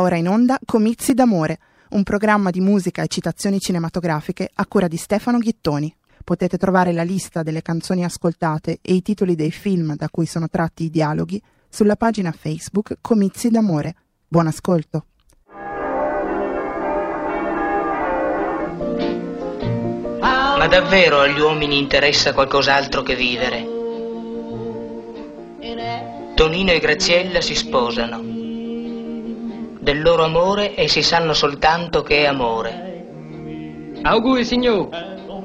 Ora in onda Comizi d'amore, un programma di musica e citazioni cinematografiche a cura di Stefano Ghittoni. Potete trovare la lista delle canzoni ascoltate e i titoli dei film da cui sono tratti i dialoghi sulla pagina Facebook Comizi d'amore. Buon ascolto. Ma davvero agli uomini interessa qualcos'altro che vivere? Tonino e Graziella si sposano. Del loro amore essi sanno soltanto che è amore. Auguri, signor.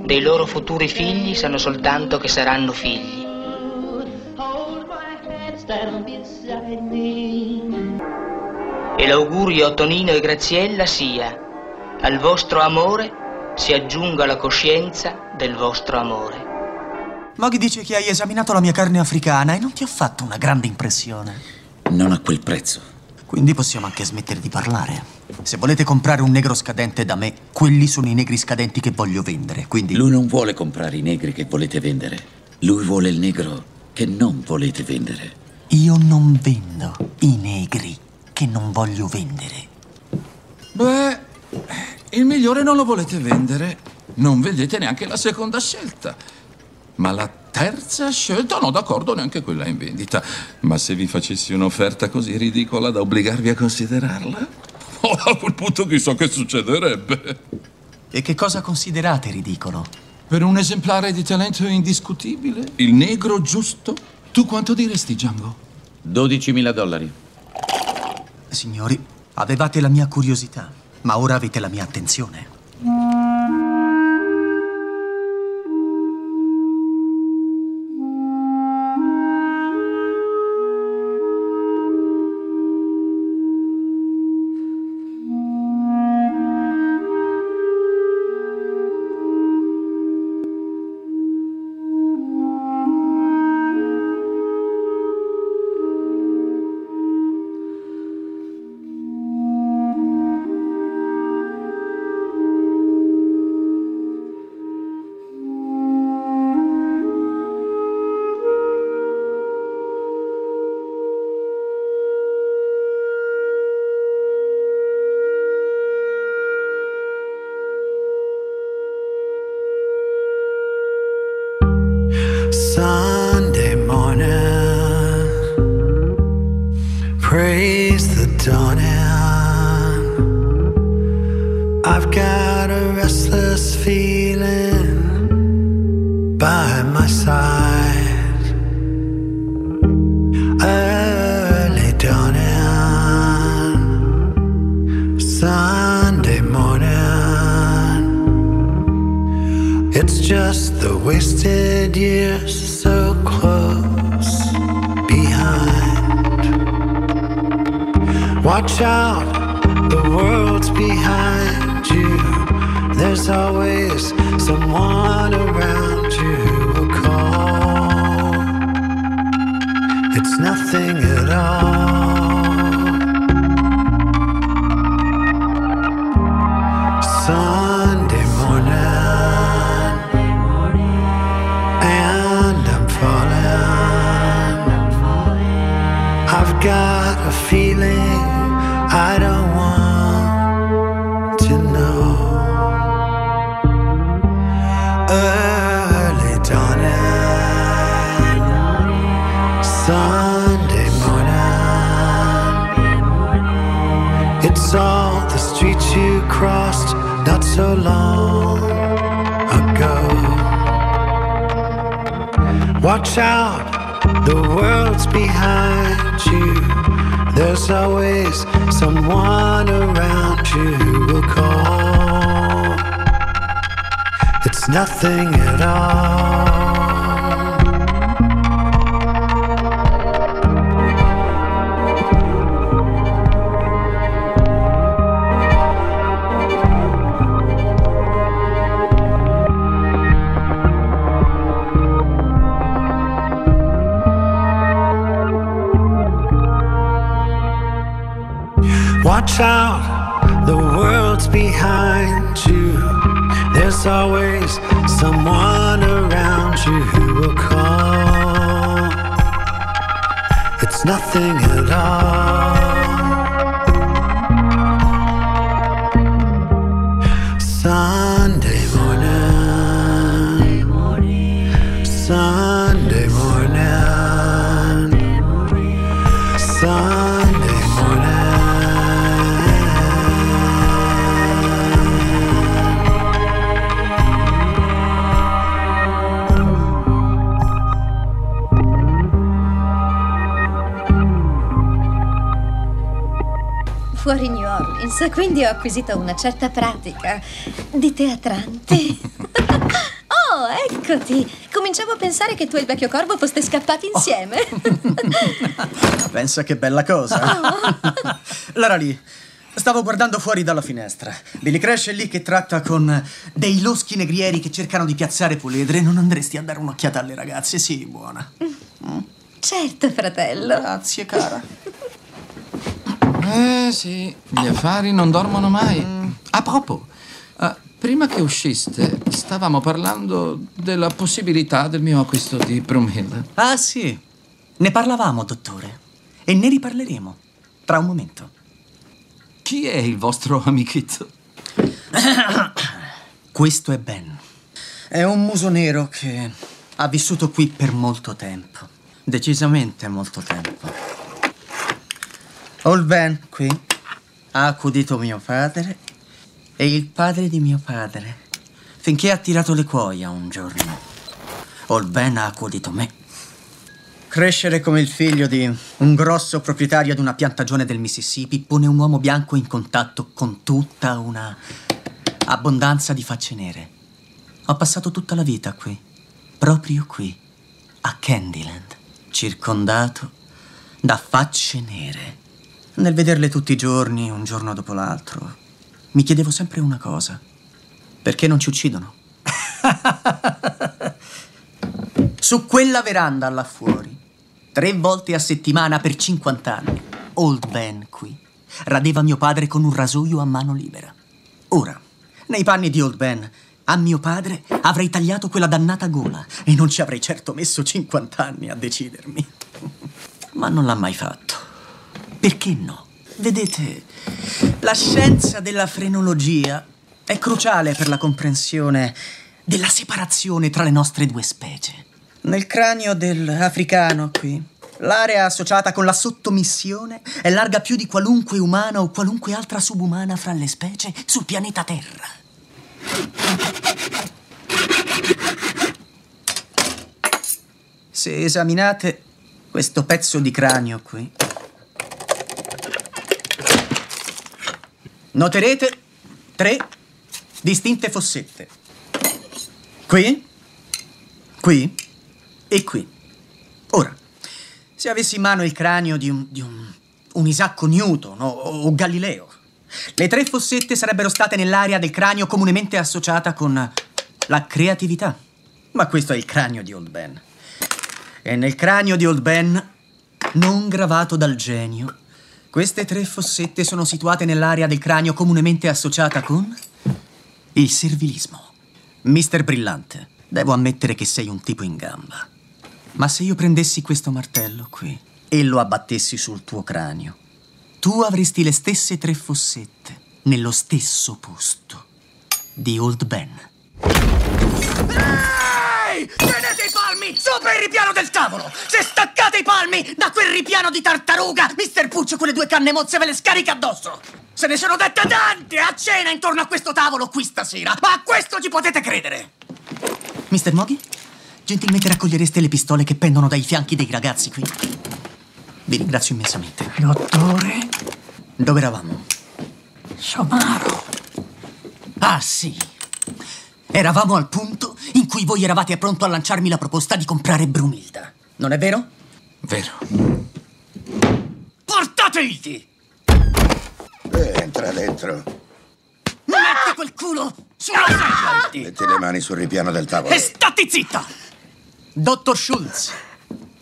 Dei loro futuri figli sanno soltanto che saranno figli. E l'augurio a Tonino e Graziella sia, al vostro amore si aggiunga la coscienza del vostro amore. Moghi dice che hai esaminato la mia carne africana e non ti ha fatto una grande impressione. Non a quel prezzo. Quindi possiamo anche smettere di parlare. Se volete comprare un negro scadente da me, quelli sono i negri scadenti che voglio vendere. Quindi. Lui non vuole comprare i negri che volete vendere. Lui vuole il negro che non volete vendere. Io non vendo i negri che non voglio vendere. Beh, il migliore non lo volete vendere. Non vendete neanche la seconda scelta. Ma la terza scelta, no, d'accordo, neanche quella è in vendita. Ma se vi facessi un'offerta così ridicola da obbligarvi a considerarla? Oh, a quel punto chissà che succederebbe. E che cosa considerate ridicolo? Per un esemplare di talento indiscutibile, il negro giusto, tu quanto diresti, Django? 12.000 dollari. Signori, avevate la mia curiosità, ma ora avete la mia attenzione. Wasted years so close behind. Watch out, the world's behind you. There's always someone around you who will call. It's nothing at all. Early dawning, Sunday morning. It's all the streets you crossed not so long ago. Watch out, the world's behind you. There's always someone around you who will call. It's nothing at all. child, the world's behind you. There's always someone around you who will call. It's nothing at all. Some Orleans, quindi ho acquisito una certa pratica di teatrante. oh, eccoti! Cominciavo a pensare che tu e il vecchio corvo foste scappati insieme. Pensa che bella cosa. Oh. Lara lì. Stavo guardando fuori dalla finestra. Billy Crash è lì che tratta con dei loschi negrieri che cercano di piazzare puledre. Non andresti a dare un'occhiata alle ragazze? Sì, buona. certo, fratello. Grazie, cara. Eh sì, gli affari non dormono mai. A proposito, eh, prima che usciste, stavamo parlando della possibilità del mio acquisto di Broomhill. Ah, sì. Ne parlavamo, dottore. E ne riparleremo. Tra un momento. Chi è il vostro amichetto? Questo è Ben. È un muso nero che ha vissuto qui per molto tempo. Decisamente molto tempo. Old Ben qui ha accudito mio padre e il padre di mio padre finché ha tirato le cuoia un giorno. Old Ben ha accudito me. Crescere come il figlio di un grosso proprietario di una piantagione del Mississippi pone un uomo bianco in contatto con tutta una abbondanza di facce nere. Ho passato tutta la vita qui, proprio qui, a Candyland, circondato da facce nere. Nel vederle tutti i giorni, un giorno dopo l'altro, mi chiedevo sempre una cosa. Perché non ci uccidono? Su quella veranda là fuori, tre volte a settimana per 50 anni, Old Ben qui radeva mio padre con un rasoio a mano libera. Ora, nei panni di Old Ben, a mio padre avrei tagliato quella dannata gola e non ci avrei certo messo 50 anni a decidermi. Ma non l'ha mai fatto. Perché no? Vedete, la scienza della frenologia è cruciale per la comprensione della separazione tra le nostre due specie. Nel cranio dell'africano qui, l'area associata con la sottomissione è larga più di qualunque umana o qualunque altra subumana fra le specie sul pianeta Terra. Se esaminate questo pezzo di cranio qui, noterete tre distinte fossette. Qui, qui e qui. Ora, se avessi in mano il cranio di un, di un, un Isacco Newton o, o Galileo, le tre fossette sarebbero state nell'area del cranio comunemente associata con la creatività. Ma questo è il cranio di Old Ben. E nel cranio di Old Ben, non gravato dal genio, queste tre fossette sono situate nell'area del cranio comunemente associata con il servilismo. Mister Brillante, devo ammettere che sei un tipo in gamba. Ma se io prendessi questo martello qui e lo abbattessi sul tuo cranio, tu avresti le stesse tre fossette nello stesso posto di Old Ben. Ehi! Tenete i palmi sopra il ripiano del tavolo! Se staccate i palmi da quel ripiano di tartaruga, Mister Puccio quelle due canne mozze ve le scarica addosso! Se ne sono dette tante a cena intorno a questo tavolo qui stasera, ma a questo ci potete credere! Mister Moghi, gentilmente raccogliereste le pistole che pendono dai fianchi dei ragazzi qui? Vi ringrazio immensamente. Dottore, Dove eravamo? Somaro. Ah, sì. Eravamo al punto in cui voi eravate pronto a lanciarmi la proposta di comprare Brumilda. Non è vero? Vero. Portate Iti! Entra dentro. Metti quel culo sulla sedia, Iti! Metti le mani sul ripiano del tavolo. E stati zitta! Dottor Schultz,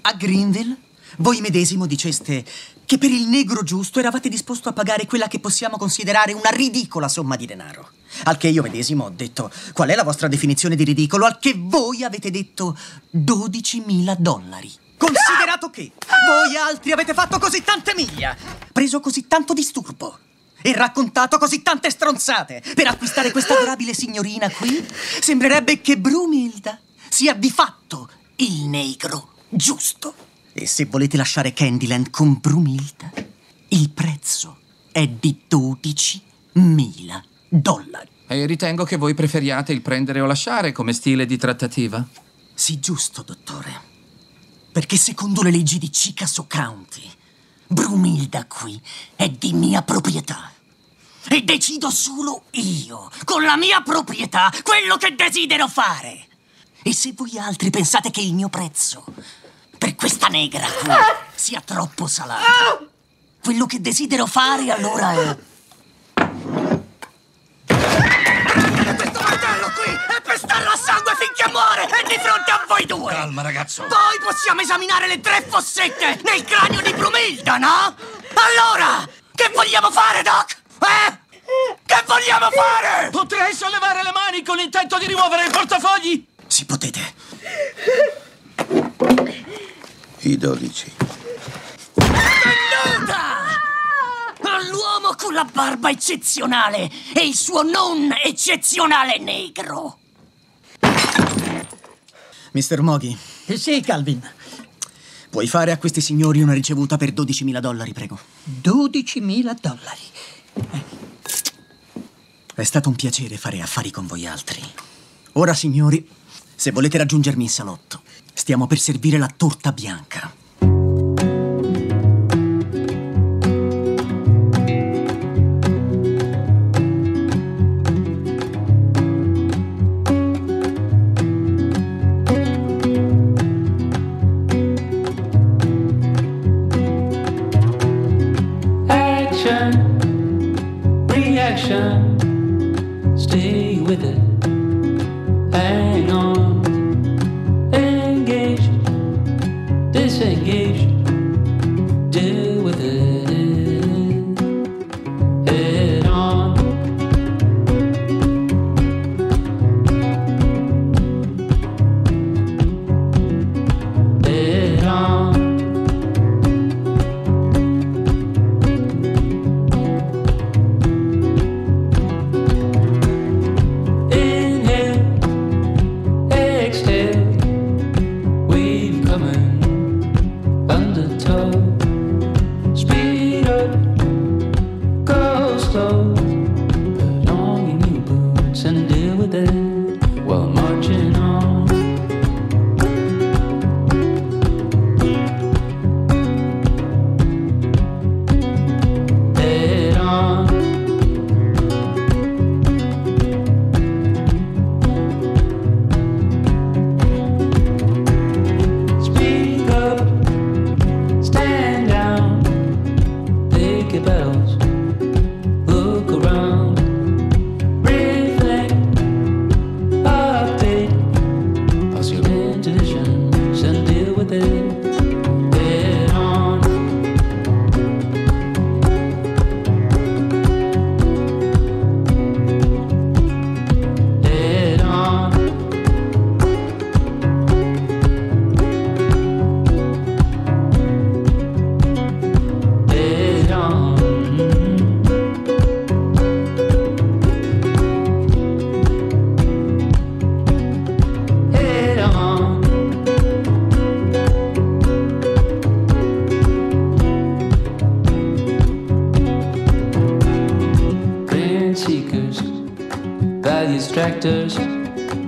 a Greenville voi medesimo diceste che per il negro giusto eravate disposto a pagare quella che possiamo considerare una ridicola somma di denaro. Al che io medesimo ho detto qual è la vostra definizione di ridicolo, al che voi avete detto 12.000 dollari. Considerato che voi altri avete fatto così tante miglia, preso così tanto disturbo e raccontato così tante stronzate per acquistare questa adorabile signorina qui, sembrerebbe che Brumilda sia di fatto il negro giusto. E se volete lasciare Candyland con Brumilda, il prezzo è di 12.000 dollari. E ritengo che voi preferiate il prendere o lasciare come stile di trattativa. Sì, giusto, dottore. Perché secondo le leggi di Chickasaw County, Brumilda qui è di mia proprietà. E decido solo io, con la mia proprietà, quello che desidero fare. E se voi altri pensate che il mio prezzo per questa negra qui sia troppo salato, quello che desidero fare allora è... Questo martello qui è pestarlo a sangue finché muore e di fronte a voi due! Calma, ragazzo. Poi possiamo esaminare le tre fossette nel cranio di Brumilda, no? Allora, che vogliamo fare, Doc? Eh? Che vogliamo fare? Potrei sollevare le mani con l'intento di rimuovere i portafogli? Sì, potete. I dodici. Benvenuta! All'uomo con la barba eccezionale e il suo non eccezionale negro. Mister Moghi. Sì, Calvin. Puoi fare a questi signori una ricevuta per 12.000 dollari, prego. 12.000 dollari. È stato un piacere fare affari con voi altri. Ora, signori, se volete raggiungermi in salotto, stiamo per servire la torta bianca.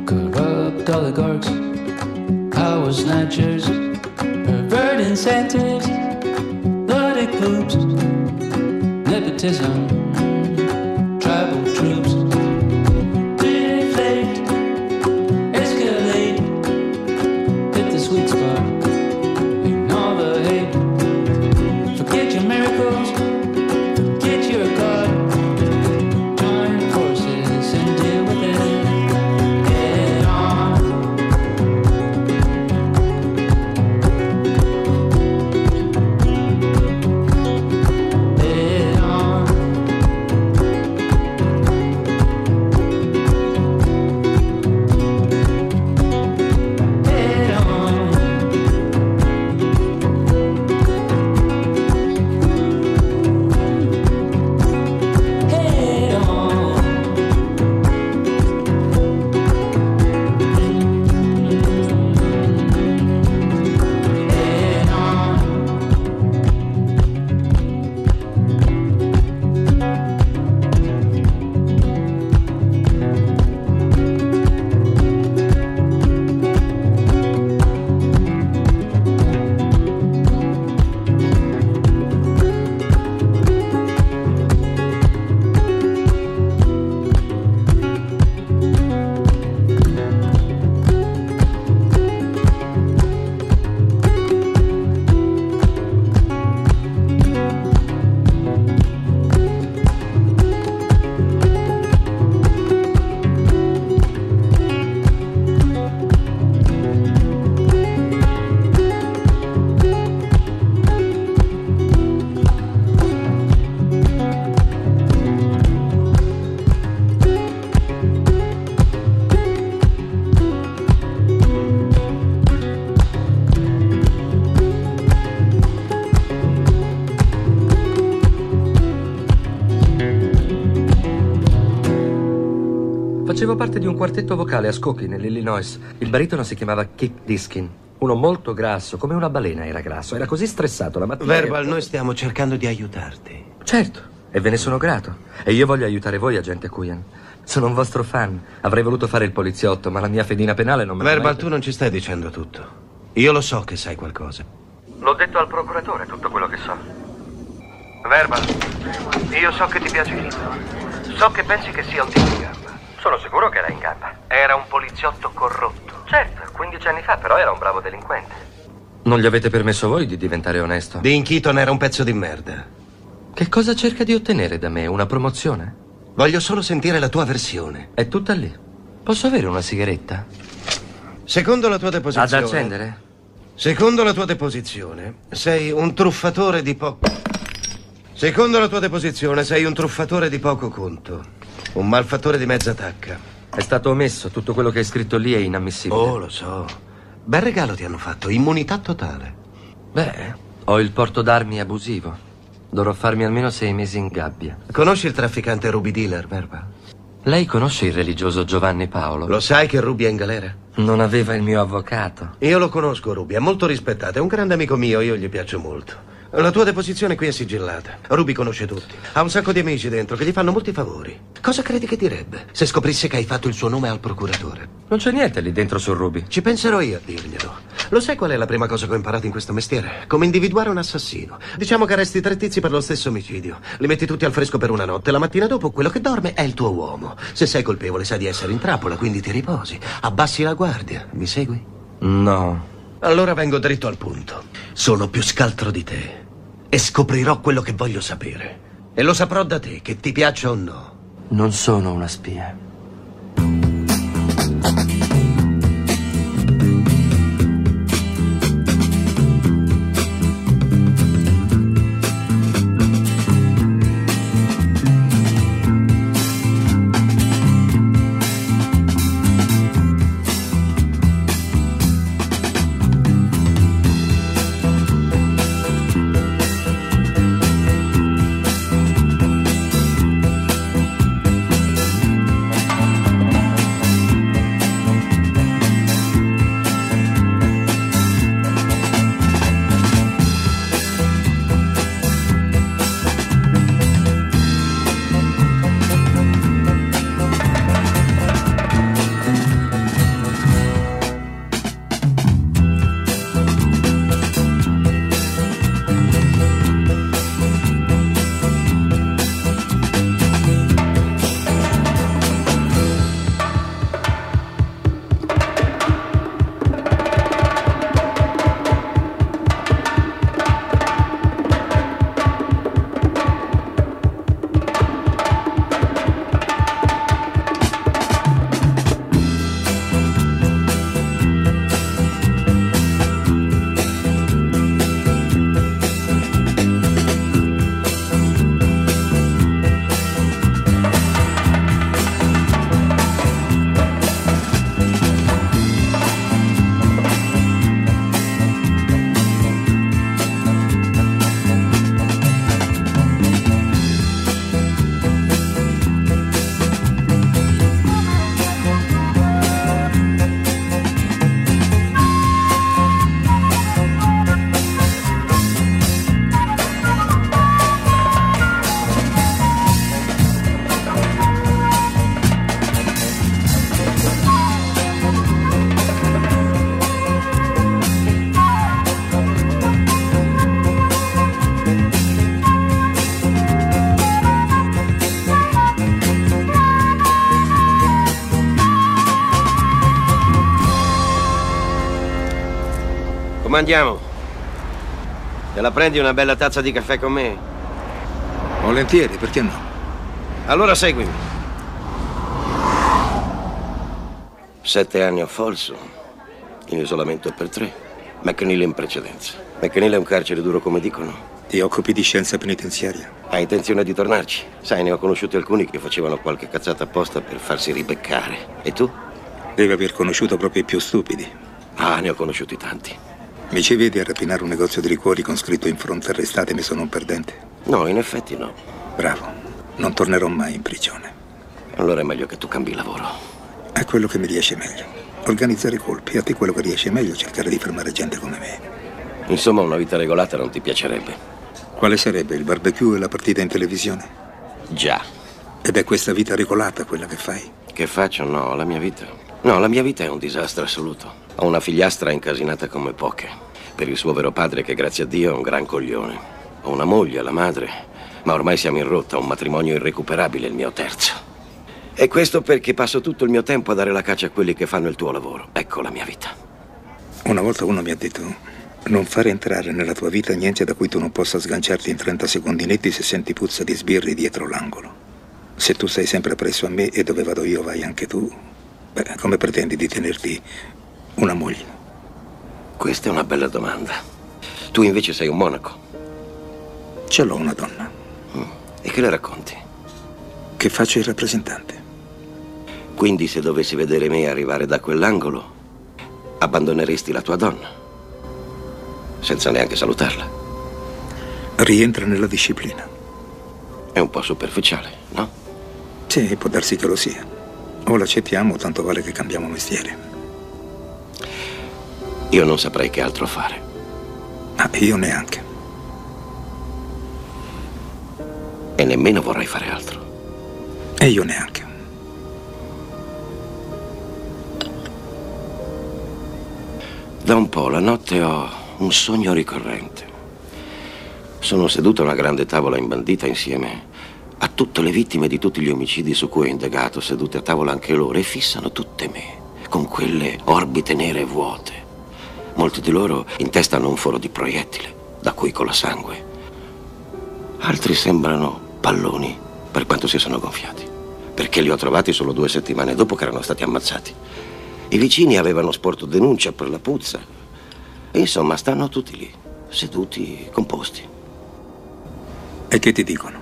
Corrupt oligarchs, power snatchers, pervert incentives, bloody loops, nepotism, Facevo parte di un quartetto vocale a Skokie, nell'Illinois. Il baritono si chiamava Kip Diskin. Uno molto grasso, come una balena era grasso. Era così stressato la mattina. Verbal, noi stiamo cercando di aiutarti. Certo, e ve ne sono grato. E io voglio aiutare voi, agente Cuyan. Sono un vostro fan. Avrei voluto fare il poliziotto, ma la mia fedina penale non me Verbal, mai- tu non ci stai dicendo tutto. Io lo so che sai qualcosa. L'ho detto al procuratore tutto quello che so. Verbal, io so che ti piace Hitler. So che pensi che sia un gamba. Sono sicuro che era in gamba. Era un poliziotto corrotto. Certo, 15 anni fa, però era un bravo delinquente. Non gli avete permesso voi di diventare onesto? Dean Keaton era un pezzo di merda. Che cosa cerca di ottenere da me? Una promozione? Voglio solo sentire la tua versione. È tutta lì. Posso avere una sigaretta? Secondo la tua deposizione. Ad accendere? Secondo la tua deposizione, sei un truffatore di poco. Secondo la tua deposizione, sei un truffatore di poco conto. Un malfattore di mezza tacca. È stato omesso. Tutto quello che è scritto lì è inammissibile. Oh, lo so. Bel regalo ti hanno fatto, immunità totale. Beh, ho il porto d'armi abusivo. Dovrò farmi almeno sei mesi in gabbia. Conosci il trafficante Ruby Dealer, Verba? Lei conosce il religioso Giovanni Paolo? Lo sai che Ruby è in galera? Non aveva il mio avvocato. Io lo conosco, Ruby, è molto rispettato, è un grande amico mio, io gli piaccio molto. La tua deposizione qui è sigillata. Ruby conosce tutti. Ha un sacco di amici dentro che gli fanno molti favori. Cosa credi che direbbe se scoprisse che hai fatto il suo nome al procuratore? Non c'è niente lì dentro su Ruby. Ci penserò io a dirglielo. Lo sai qual è la prima cosa che ho imparato in questo mestiere? Come individuare un assassino. Diciamo che arresti tre tizi per lo stesso omicidio. Li metti tutti al fresco per una notte. La mattina dopo quello che dorme è il tuo uomo. Se sei colpevole sai di essere in trappola, quindi ti riposi. Abbassi la guardia. Mi segui? No. Allora vengo dritto al punto. Sono più scaltro di te. E scoprirò quello che voglio sapere. E lo saprò da te, che ti piaccia o no. Non sono una spia. Andiamo? Te la prendi una bella tazza di caffè con me? Volentieri, perché no? Allora seguimi. Sette anni a Folsom, in isolamento per tre. McNeil in precedenza. McNeil è un carcere duro come dicono. Ti occupi di scienza penitenziaria? Hai intenzione di tornarci? Sai, ne ho conosciuti alcuni che facevano qualche cazzata apposta per farsi ribeccare. E tu? Deve aver conosciuto proprio i più stupidi. Ah, ne ho conosciuti tanti. Mi ci vedi a rapinare un negozio di liquori con scritto in fronte arrestate mi sono un perdente? No, in effetti no. Bravo. Non tornerò mai in prigione. Allora è meglio che tu cambi lavoro. È quello che mi riesce meglio. Organizzare colpi. A te quello che riesce meglio cercare di fermare gente come me. Insomma, una vita regolata non ti piacerebbe. Quale sarebbe il barbecue e la partita in televisione? Già. Ed è questa vita regolata quella che fai? Che faccio? No, la mia vita. No, la mia vita è un disastro assoluto. Ho una figliastra incasinata come poche. Per il suo vero padre, che grazie a Dio è un gran coglione. Ho una moglie, la madre. Ma ormai siamo in rotta, un matrimonio irrecuperabile, il mio terzo. E questo perché passo tutto il mio tempo a dare la caccia a quelli che fanno il tuo lavoro. Ecco la mia vita. Una volta uno mi ha detto non fare entrare nella tua vita niente da cui tu non possa sganciarti in 30 secondi netti se senti puzza di sbirri dietro l'angolo. Se tu sei sempre presso a me e dove vado io vai anche tu, beh, come pretendi di tenerti una moglie? Questa è una bella domanda. Tu invece sei un monaco. Ce l'ho una donna. E che le racconti? Che faccio il rappresentante. Quindi se dovessi vedere me arrivare da quell'angolo, abbandoneresti la tua donna, senza neanche salutarla. Rientra nella disciplina. È un po' superficiale, no? Sì, può darsi che lo sia. O l'accettiamo, tanto vale che cambiamo mestiere. Io non saprei che altro fare. Ma io neanche. E nemmeno vorrei fare altro. E io neanche. Da un po' la notte ho un sogno ricorrente. Sono seduto a una grande tavola imbandita insieme a tutte le vittime di tutti gli omicidi su cui ho indagato, sedute a tavola anche loro, e fissano tutte me, con quelle orbite nere vuote. Molti di loro intestano un foro di proiettile, da cui cola sangue. Altri sembrano palloni, per quanto si sono gonfiati, perché li ho trovati solo due settimane dopo che erano stati ammazzati. I vicini avevano sporto denuncia per la puzza. E insomma, stanno tutti lì, seduti, composti. E che ti dicono?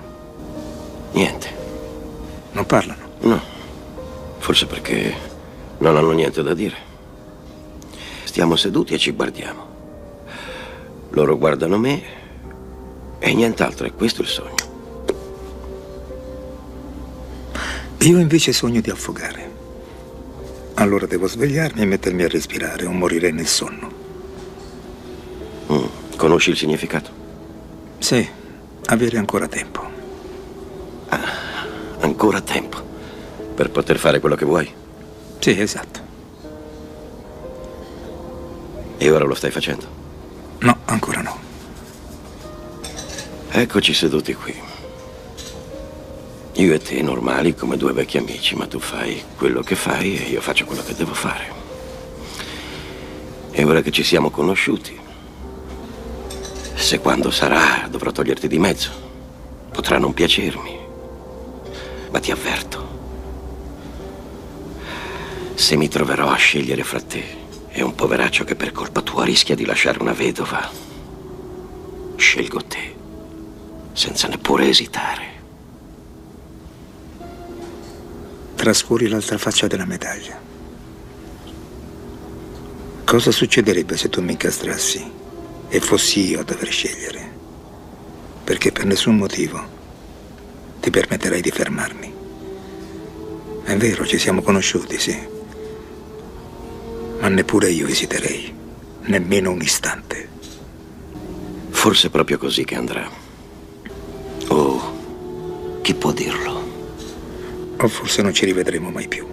Niente. Non parlano? No. Forse perché non hanno niente da dire. Stiamo seduti e ci guardiamo. Loro guardano me e nient'altro, è questo il sogno. Io invece sogno di affogare. Allora devo svegliarmi e mettermi a respirare o morire nel sonno. Mm, Conosci il significato? Sì, avere ancora tempo. Ancora tempo per poter fare quello che vuoi. Sì, esatto. E ora lo stai facendo? No, ancora no. Eccoci seduti qui. Io e te normali come due vecchi amici, ma tu fai quello che fai e io faccio quello che devo fare. E ora che ci siamo conosciuti, se quando sarà dovrò toglierti di mezzo, potrà non piacermi, ma ti avverto. Se mi troverò a scegliere fra te e un poveraccio che per colpa tua rischia di lasciare una vedova, scelgo te, senza neppure esitare. Trascuri l'altra faccia della medaglia. Cosa succederebbe se tu mi incastrassi e fossi io a dover scegliere? Perché per nessun motivo ti permetterei di fermarmi. È vero, ci siamo conosciuti, sì. Ma neppure io esiterei, nemmeno un istante. Forse è proprio così che andrà. Oh, chi può dirlo? O forse non ci rivedremo mai più.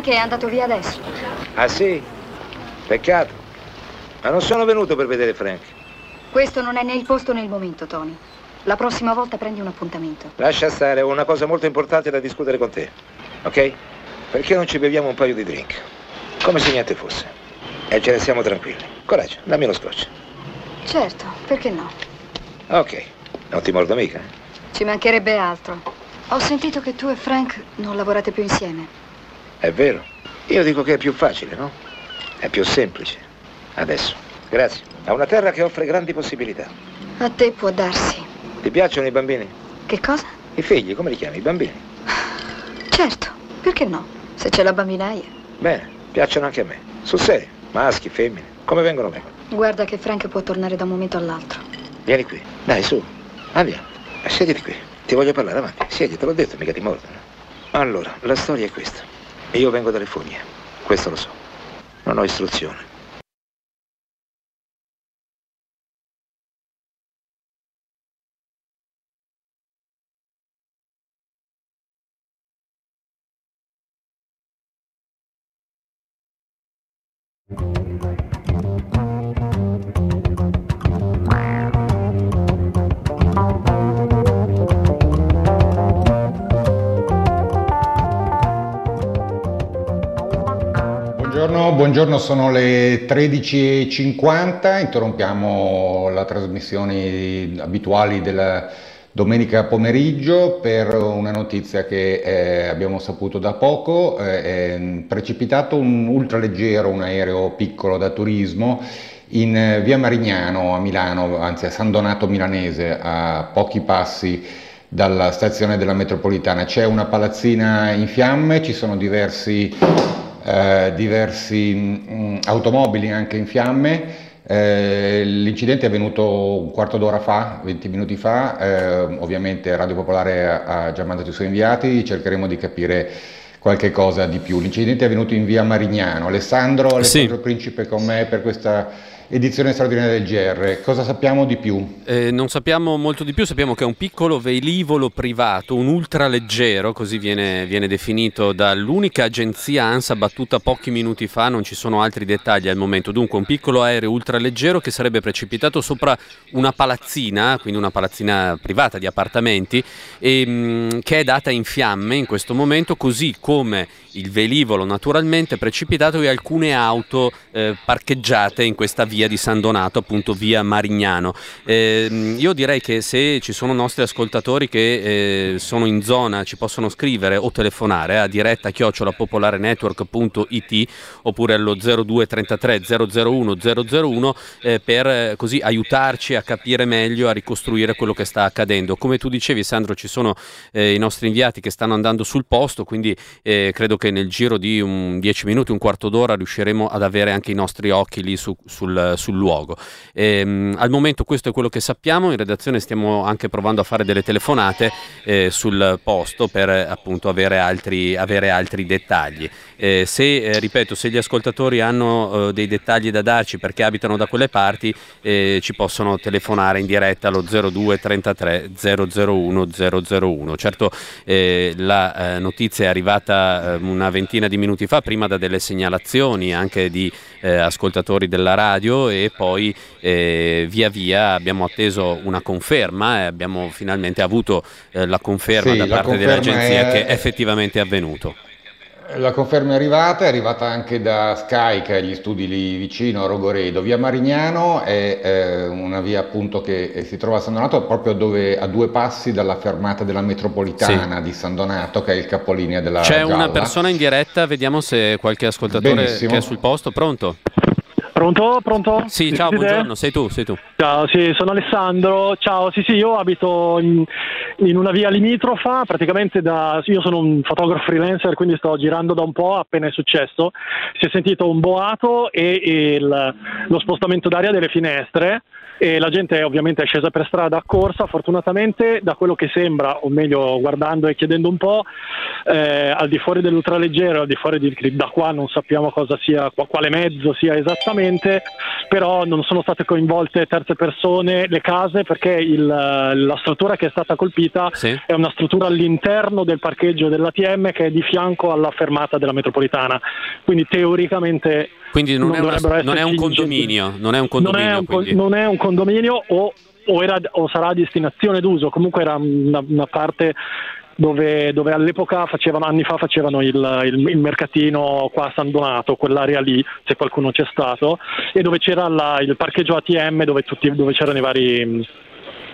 Frank è andato via adesso. Ah sì? Peccato. Ma non sono venuto per vedere Frank. Questo non è né il posto né il momento, Tony. La prossima volta prendi un appuntamento. Lascia stare, ho una cosa molto importante da discutere con te. Ok? Perché non ci beviamo un paio di drink? Come se niente fosse. E ce ne siamo tranquilli. Coraggio, dammi lo scotch. Certo, perché no? Ok, non ti mordo mica. eh? Ci mancherebbe altro. Ho sentito che tu e Frank non lavorate più insieme. È vero. Io dico che è più facile, no? È più semplice. Adesso. Grazie. A una terra che offre grandi possibilità. A te può darsi. Ti piacciono i bambini? Che cosa? I figli, come li chiami? I bambini? Certo, perché no? Se c'è la bambinaia. Bene, piacciono anche a me. Sul serio. Maschi, femmine. Come vengono, vengono. Guarda che Frank può tornare da un momento all'altro. Vieni qui. Dai, su. Andiamo. Siediti qui. Ti voglio parlare avanti. Siedi, te l'ho detto, mica ti mordono. Allora, la storia è questa. Io vengo dalle fogne. Questo lo so. Non ho istruzione. Buongiorno, buongiorno, sono le 13.50, interrompiamo la trasmissione abituali della domenica pomeriggio per una notizia che eh, abbiamo saputo da poco, eh, è precipitato un ultraleggero, un aereo piccolo da turismo in eh, via Marignano a Milano, anzi a San Donato Milanese, a pochi passi dalla stazione della metropolitana. C'è una palazzina in fiamme, ci sono diversi eh, diversi mh, automobili anche in fiamme. Eh, l'incidente è avvenuto un quarto d'ora fa, 20 minuti fa, eh, ovviamente Radio Popolare ha, ha già mandato i suoi inviati, cercheremo di capire qualche cosa di più. L'incidente è avvenuto in via Marignano. Alessandro, Alessandro Principe con me per questa edizione straordinaria del GR. Cosa sappiamo di più? Eh, non sappiamo molto di più, sappiamo che è un piccolo velivolo privato, un ultraleggero, così viene, viene definito dall'unica agenzia ANSA battuta pochi minuti fa, non ci sono altri dettagli al momento. Dunque un piccolo aereo ultraleggero che sarebbe precipitato sopra una palazzina, quindi una palazzina privata di appartamenti, e, mh, che è data in fiamme in questo momento, così come il velivolo naturalmente precipitato e alcune auto eh, parcheggiate in questa via di San Donato, appunto via Marignano. Eh, io direi che se ci sono nostri ascoltatori che eh, sono in zona ci possono scrivere o telefonare a diretta chiocciolapopolarenetwork.it oppure allo 0233 001 001 eh, per eh, così aiutarci a capire meglio, a ricostruire quello che sta accadendo. Come tu dicevi Sandro ci sono eh, i nostri inviati che stanno andando sul posto, quindi eh, credo che nel giro di un 10 minuti, un quarto d'ora riusciremo ad avere anche i nostri occhi lì su, sul, sul luogo. Ehm, al momento questo è quello che sappiamo, in redazione stiamo anche provando a fare delle telefonate eh, sul posto per appunto avere altri, avere altri dettagli. Eh, se, eh, ripeto, se gli ascoltatori hanno eh, dei dettagli da darci perché abitano da quelle parti, eh, ci possono telefonare in diretta allo 02 33 001 001. Certo la notizia è arrivata eh, una ventina di minuti fa, prima da delle segnalazioni anche di eh, ascoltatori della radio e poi eh, via via abbiamo atteso una conferma e abbiamo finalmente avuto eh, la conferma Sì, da la parte conferma dell'agenzia è- che effettivamente è avvenuto. La conferma è arrivata, è arrivata anche da Sky che ha gli studi lì vicino a Rogoredo. Via Marignano è eh, una via appunto che eh, si trova a San Donato proprio dove, a due passi dalla fermata della metropolitana di San Donato che è il capolinea della C'è Gialla. una persona in diretta, vediamo se qualche ascoltatore Benissimo. che è sul posto. Pronto? Pronto? Pronto? Sì, Mi ciao, sentite? buongiorno, sei tu, sei tu. Ciao, sì, sono Alessandro. Ciao, sì, sì, io abito in, in una via limitrofa, praticamente da... Io sono un fotografo freelancer, quindi sto girando da un po', appena è successo. Si è sentito un boato e il- lo spostamento d'aria delle finestre e la gente ovviamente è scesa per strada a corsa. Fortunatamente, da quello che sembra, o meglio guardando e chiedendo un po', eh, al di fuori dell'ultraleggero, al di fuori di da qua non sappiamo cosa sia, qua- quale mezzo sia esattamente, però non sono state coinvolte terze persone, le case, perché il- la struttura che è stata colpita è una struttura all'interno del parcheggio dell'ATM che è di fianco alla fermata della metropolitana. Quindi teoricamente Quindi non, non è, una- non è un condominio, non è un non condominio. è un, con- non è un condominio o, o era- o sarà a destinazione d'uso, comunque era una, una parte dove, dove all'epoca facevano, anni fa facevano il, il- il mercatino qua a San Donato, quell'area lì, se qualcuno c'è stato, e dove c'era la- il parcheggio ATM dove, tutti- dove c'erano i vari,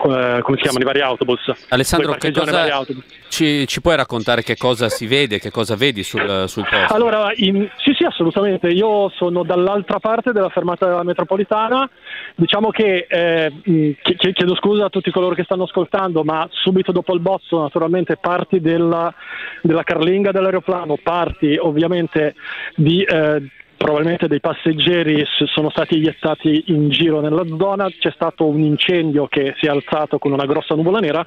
eh, come si chiamano, i vari autobus. Alessandro, che cosa ci, ci puoi raccontare che cosa si vede, che cosa vedi sul, sul posto? Allora, in- sì, sì, assolutamente. Io sono dall'altra parte della fermata della metropolitana. Diciamo che eh, chi- chiedo scusa a tutti coloro che stanno ascoltando, ma subito dopo il bozzo, naturalmente, parti della, della carlinga dell'aeroplano, parti ovviamente di. eh, Probabilmente dei passeggeri sono stati iettati in giro nella zona, c'è stato un incendio che si è alzato con una grossa nuvola nera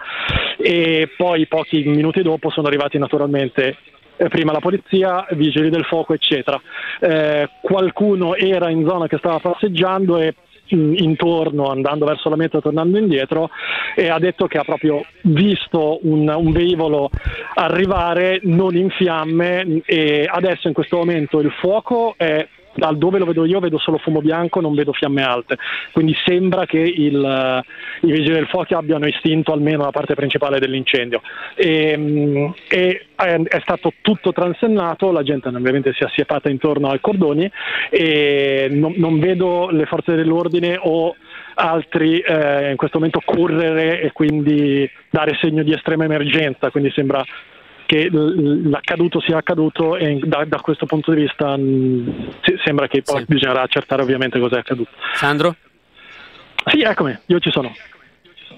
e poi pochi minuti dopo sono arrivati naturalmente eh, prima la polizia, vigili del fuoco, eccetera. Eh, qualcuno era in zona che stava passeggiando e intorno, andando verso la meta, tornando indietro, e ha detto che ha proprio visto un, un velivolo arrivare non in fiamme e adesso in questo momento il fuoco è dal dove lo vedo io vedo solo fumo bianco, non vedo fiamme alte, quindi sembra che il, eh, i vigili del fuoco abbiano estinto almeno la parte principale dell'incendio. E, mm, e è, è stato tutto transennato, la gente ovviamente si è assiepata intorno ai cordoni e non, non vedo le forze dell'ordine o altri eh, in questo momento correre e quindi dare segno di estrema emergenza, quindi sembra che l'accaduto sia accaduto e da, da questo punto di vista mh, sì, sembra che poi bisognerà accertare ovviamente cosa è accaduto. Sandro? Sì, eccomi, io ci sono.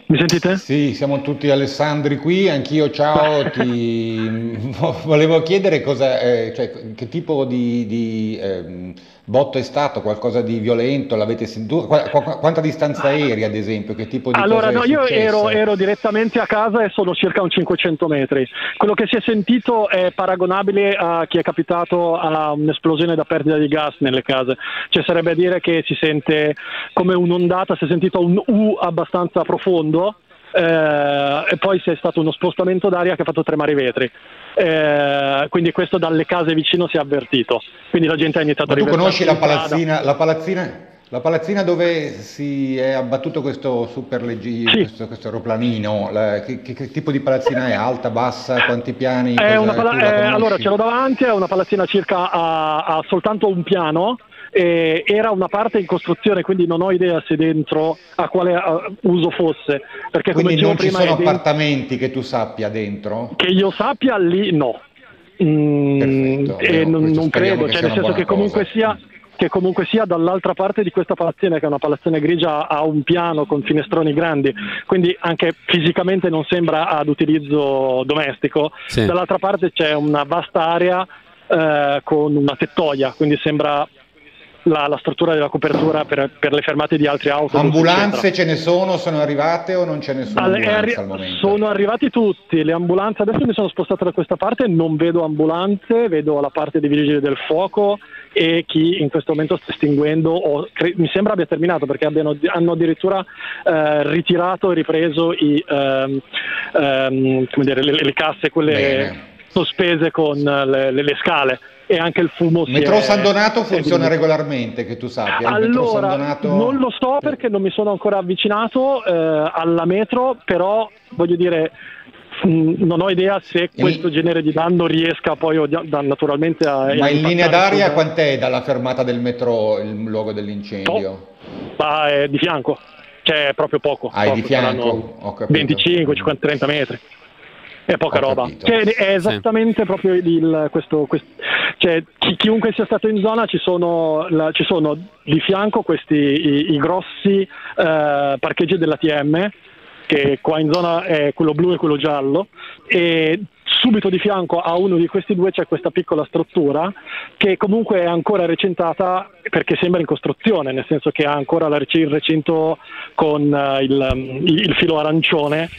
Mi sentite? Sì, siamo tutti Alessandri qui, anch'io ciao, ti volevo chiedere cosa, eh, cioè, che tipo di, di, ehm, botto è stato, qualcosa di violento, l'avete sentito? Qua- qua- quanta distanza eri ad esempio, che tipo di Allora, no, io ero, ero direttamente a casa e sono circa un 500 metri. Quello che si è sentito è paragonabile a chi è capitato a un'esplosione da perdita di gas nelle case. Cioè sarebbe a dire che si sente come un'ondata, si è sentito un U abbastanza profondo. Eh, e poi c'è stato uno spostamento d'aria che ha fatto tremare i vetri. Eh, quindi questo dalle case vicino si è avvertito. Quindi la gente ha iniziato Ma a tu conosci la palazzina, la palazzina, la palazzina dove si è abbattuto questo super leggi, questo, questo aeroplanino? La- che, che- che tipo di palazzina è? Alta, bassa, quanti piani? È Cosa- pala- eh, allora ce l'ho davanti, è una palazzina circa a, a soltanto un piano. E era una parte in costruzione, quindi non ho idea se dentro a quale eh, uso fosse. Perché come Quindi dicevo non ci sono dentro- appartamenti che tu sappia dentro? che io sappia lì no. Mm, Perfetto, e non, non credo, cioè, nel senso che comunque cosa. sia che comunque sia dall'altra parte di questa palazzina che è una palazzina grigia a un piano con finestroni grandi quindi anche fisicamente non sembra ad utilizzo domestico Sì. dall'altra parte c'è una vasta area eh, con una tettoia quindi sembra la, la struttura della copertura per, per le fermate di altri autobus Ambulanze eccetera. ce ne sono? Sono arrivate o non ce ne sono arri- al sono arrivati tutti, le ambulanze, adesso mi sono spostato da questa parte, non vedo ambulanze, vedo la parte dei vigili del fuoco e chi in questo momento sta estinguendo, o cre- mi sembra abbia terminato perché abbiano- hanno addirittura eh, ritirato e ripreso i, ehm, ehm, come dire, le, le casse, quelle Bene. Sospese con le, le- le scale e anche il fumo Metro è- San Donato funziona regolarmente, che tu sappia. Allora, Donato... non lo so perché non mi sono ancora avvicinato eh, alla metro, però voglio dire, mh, non ho idea se questo genere di danno riesca poi da- naturalmente a... Ma in linea d'aria sul- quant'è dalla fermata del metro il luogo dell'incendio? Ma è di fianco, cioè proprio poco. Ah, è poco, di fianco? saranno Ho capito. 25, 50, 30 metri. È poca Ho roba. Cioè, è esattamente proprio il, questo, questo- cioè, chi- chiunque sia stato in zona ci sono, la- ci sono di fianco questi i, i grossi eh, parcheggi dell'ATM, che qua in zona è quello blu e quello giallo, e subito di fianco a uno di questi due c'è questa piccola struttura che comunque è ancora recintata perché sembra in costruzione, nel senso che ha ancora il recinto con eh, il, il filo arancione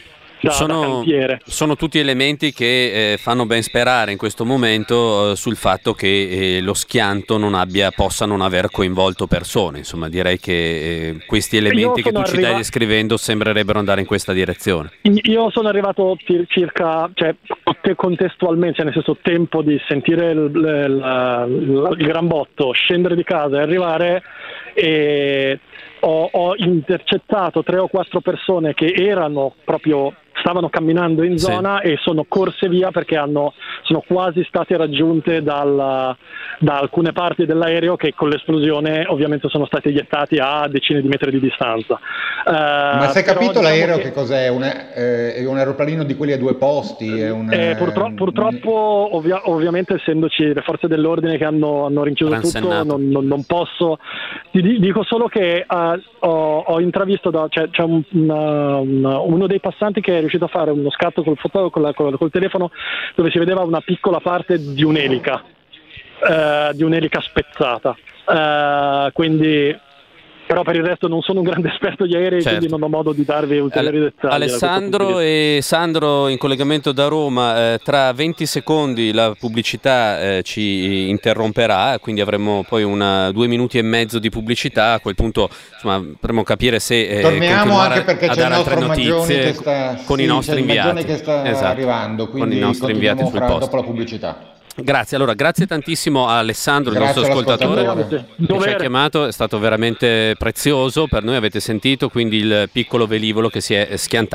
da, da sono, cantiere. sono tutti elementi che eh, fanno ben sperare in questo momento eh, sul fatto che eh, lo schianto non abbia, possa non aver coinvolto persone. Insomma, direi che eh, questi elementi che tu sono ci stai arriva- descrivendo sembrerebbero andare in questa direzione. Io sono arrivato cir- circa, cioè te- contestualmente, cioè nel senso tempo di sentire il, il- il- il gran botto, scendere di casa e arrivare e ho, ho intercettato tre o quattro persone che erano proprio stavano camminando in Sì. zona e sono corse via perché hanno, sono quasi state raggiunte dal- da alcune parti dell'aereo che con l'esplosione ovviamente sono stati iettati a decine di metri di distanza. Ma Eh, si è capito diciamo l'aereo che- che, cos'è? Un, eh, è un aeroplano di quelli a due posti? È un, Eh, purtro- purtroppo, ovvia- ovviamente, essendoci le forze dell'ordine che hanno, hanno rinchiuso tutto, non, non- non posso. Ti di- dico solo che eh, ho, ho intravisto, da, cioè, c'è un- una- una- uno dei passanti che è riuscito a fare uno scatto col, foto, con la- col- col telefono dove si vedeva una piccola parte di un'elica, eh, di un'elica spezzata. Eh, quindi. Però per il resto non sono un grande esperto di aerei, Certo. quindi non ho modo di darvi ulteriori dettagli. punto di Alessandro e Sandro in collegamento da Roma, eh, tra 20 secondi la pubblicità eh, ci interromperà, quindi avremo poi una, due minuti e mezzo di pubblicità, a quel punto insomma, potremo capire se eh, Torniamo anche perché c'è il nostro notizie che sta, con sì, i nostri inviati. Che sta Esatto, arrivando, con quindi i nostri inviati sul posto. dopo la pubblicità. Grazie, allora grazie tantissimo a Alessandro, il Grazie nostro ascoltatore, che ci ha chiamato, è stato veramente prezioso per noi, avete sentito, quindi il piccolo velivolo che si è schiantato.